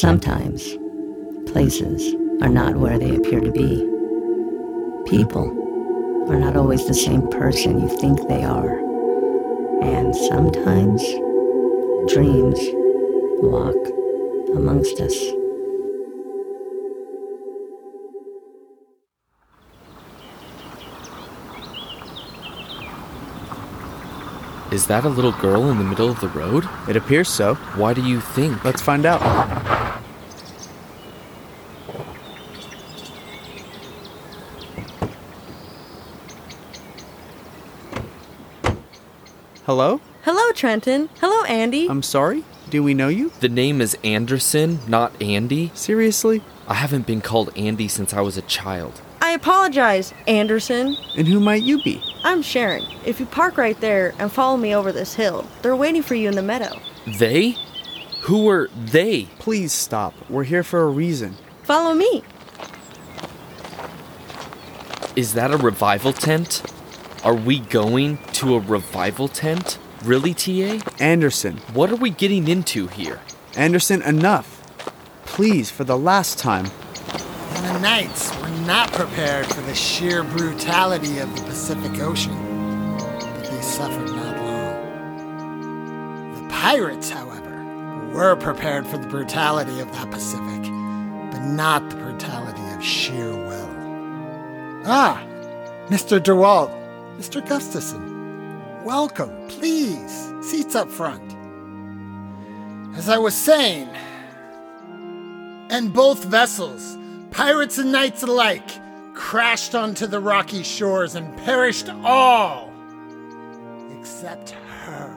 Sometimes places are not where they appear to be. People are not always the same person you think they are. And sometimes dreams walk amongst us. Is that a little girl in the middle of the road? It appears so. Why do you think? Let's find out. Hello? Hello, Trenton. Hello, Andy. I'm sorry? Do we know you? The name is Anderson, not Andy. Seriously? I haven't been called Andy since I was a child. I apologize, Anderson. And who might you be? I'm Sharon. If you park right there and follow me over this hill, they're waiting for you in the meadow. They? Who are they? Please stop. We're here for a reason. Follow me. Is that a revival tent? Are we going to a revival tent? Really, TA? Anderson. What are we getting into here? Anderson, enough. Please, for the last time. And the Knights were not prepared for the sheer brutality of the Pacific Ocean, but they suffered not long. The pirates, however, were prepared for the brutality of that Pacific, but not the brutality of sheer will. Ah, Mr. DeWalt, Mr. Gustafson, welcome, please, seats up front. As I was saying, and both vessels, pirates and knights alike, crashed onto the rocky shores and perished all except her.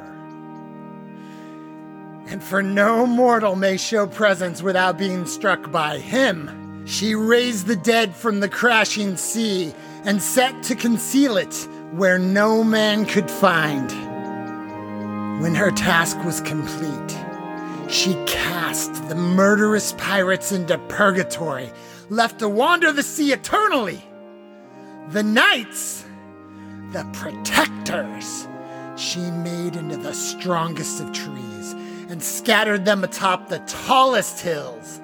And for no mortal may show presence without being struck by him. She raised the dead from the crashing sea and set to conceal it where no man could find. When her task was complete, she cast the murderous pirates into purgatory, left to wander the sea eternally. The knights, the protectors, she made into the strongest of trees and scattered them atop the tallest hills.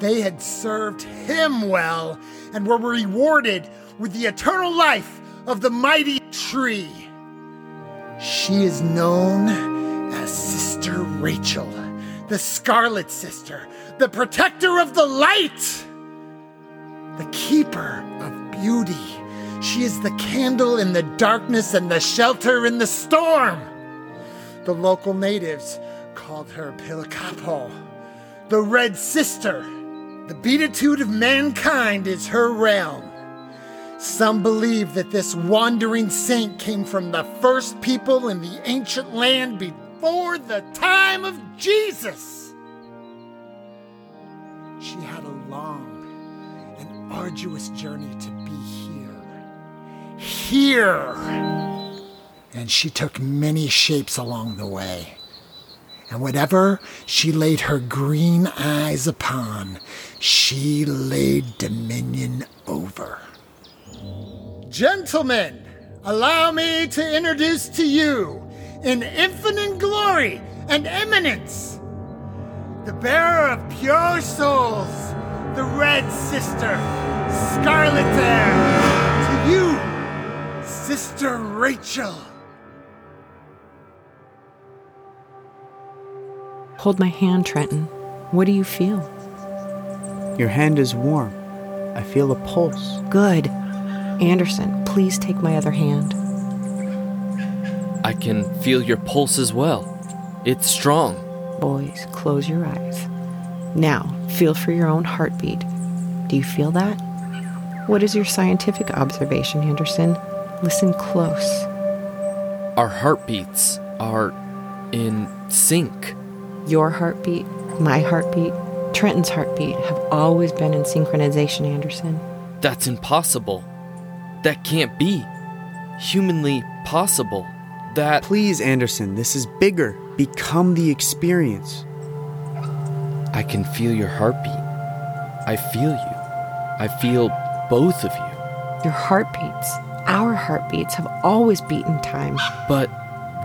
They had served him well and were rewarded with the eternal life of the mighty tree. She is known as Sister Rachel, the Scarlet Sister, the protector of the light, the keeper of beauty. She is the candle in the darkness and the shelter in the storm. The local natives called her Pilcapo, the Red Sister. The beatitude of mankind is her realm. Some believe that this wandering saint came from the first people in the ancient land before the time of Jesus. She had a long and arduous journey to be here. Here! And she took many shapes along the way. And whatever she laid her green eyes upon, she laid dominion over. Gentlemen, allow me to introduce to you, in infinite glory and eminence, the bearer of pure souls, the Red Sister, Scarlet Air. To you, Sister Rachel. Hold my hand, Trenton. What do you feel? Your hand is warm. I feel a pulse. Good. Anderson, please take my other hand. I can feel your pulse as well. It's strong. Boys, close your eyes. Now, feel for your own heartbeat. Do you feel that? What is your scientific observation, Anderson? Listen close. Our heartbeats are in sync. Your heartbeat, my heartbeat, Trenton's heartbeat have always been in synchronization, Anderson. That's impossible. That can't be. Humanly possible. That. Please, Anderson, this is bigger. Become the experience. I can feel your heartbeat. I feel you. I feel both of you. Your heartbeats, our heartbeats, have always beaten time. But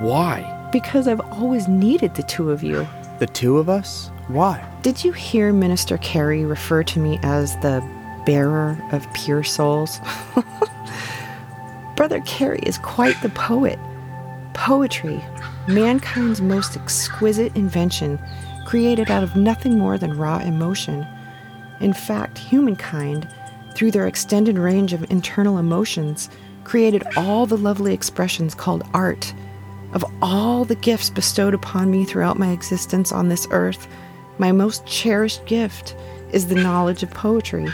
why? Because I've always needed the two of you. The two of us? Why? Did you hear Minister Carey refer to me as the bearer of pure souls? Brother Carey is quite the poet. Poetry, mankind's most exquisite invention, created out of nothing more than raw emotion. In fact, humankind, through their extended range of internal emotions, created all the lovely expressions called art. Of all the gifts bestowed upon me throughout my existence on this earth, my most cherished gift is the knowledge of poetry.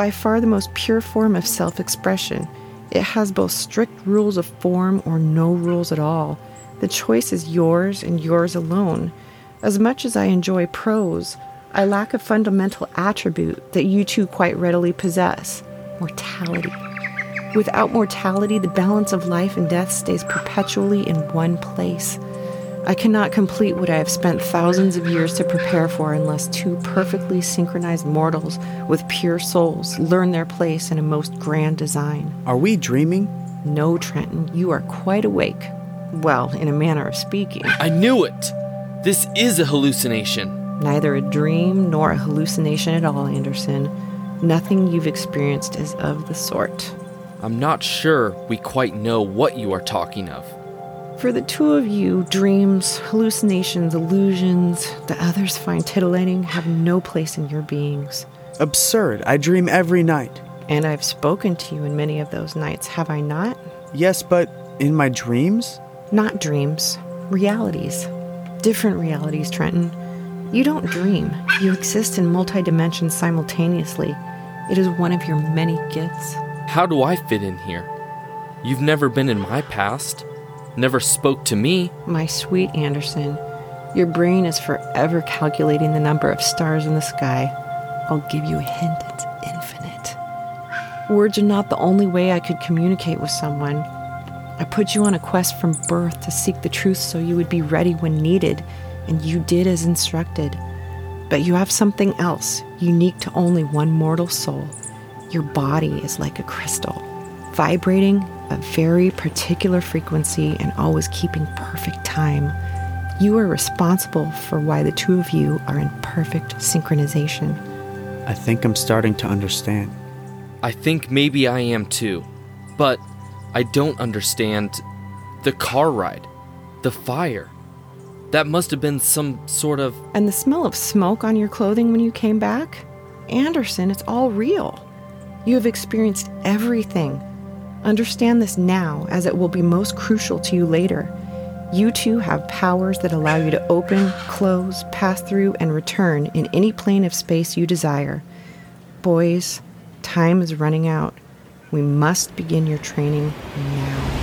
By far the most pure form of self expression, it has both strict rules of form or no rules at all. The choice is yours and yours alone. As much as I enjoy prose, I lack a fundamental attribute that you two quite readily possess mortality. Without mortality, the balance of life and death stays perpetually in one place. I cannot complete what I have spent thousands of years to prepare for unless two perfectly synchronized mortals with pure souls learn their place in a most grand design. Are we dreaming? No, Trenton, you are quite awake. Well, in a manner of speaking. I knew it! This is a hallucination. Neither a dream nor a hallucination at all, Anderson. Nothing you've experienced is of the sort. I'm not sure we quite know what you are talking of. For the two of you, dreams, hallucinations, illusions, the others find titillating have no place in your beings. Absurd. I dream every night. And I've spoken to you in many of those nights, have I not? Yes, but in my dreams? Not dreams, realities. Different realities, Trenton. You don't dream, you exist in multi dimensions simultaneously. It is one of your many gifts. How do I fit in here? You've never been in my past never spoke to me. My sweet Anderson, your brain is forever calculating the number of stars in the sky. I'll give you a hint, it's infinite. Words are not the only way I could communicate with someone. I put you on a quest from birth to seek the truth so you would be ready when needed, and you did as instructed. But you have something else, unique to only one mortal soul. Your body is like a crystal, vibrating a very particular frequency and always keeping perfect time. You are responsible for why the two of you are in perfect synchronization. I think I'm starting to understand. I think maybe I am too. But I don't understand the car ride, the fire. That must have been some sort of. And the smell of smoke on your clothing when you came back? Anderson, it's all real. You have experienced everything Understand this now, as it will be most crucial to you later. You too have powers that allow you to open, close, pass through, and return in any plane of space you desire. Boys, time is running out. We must begin your training now.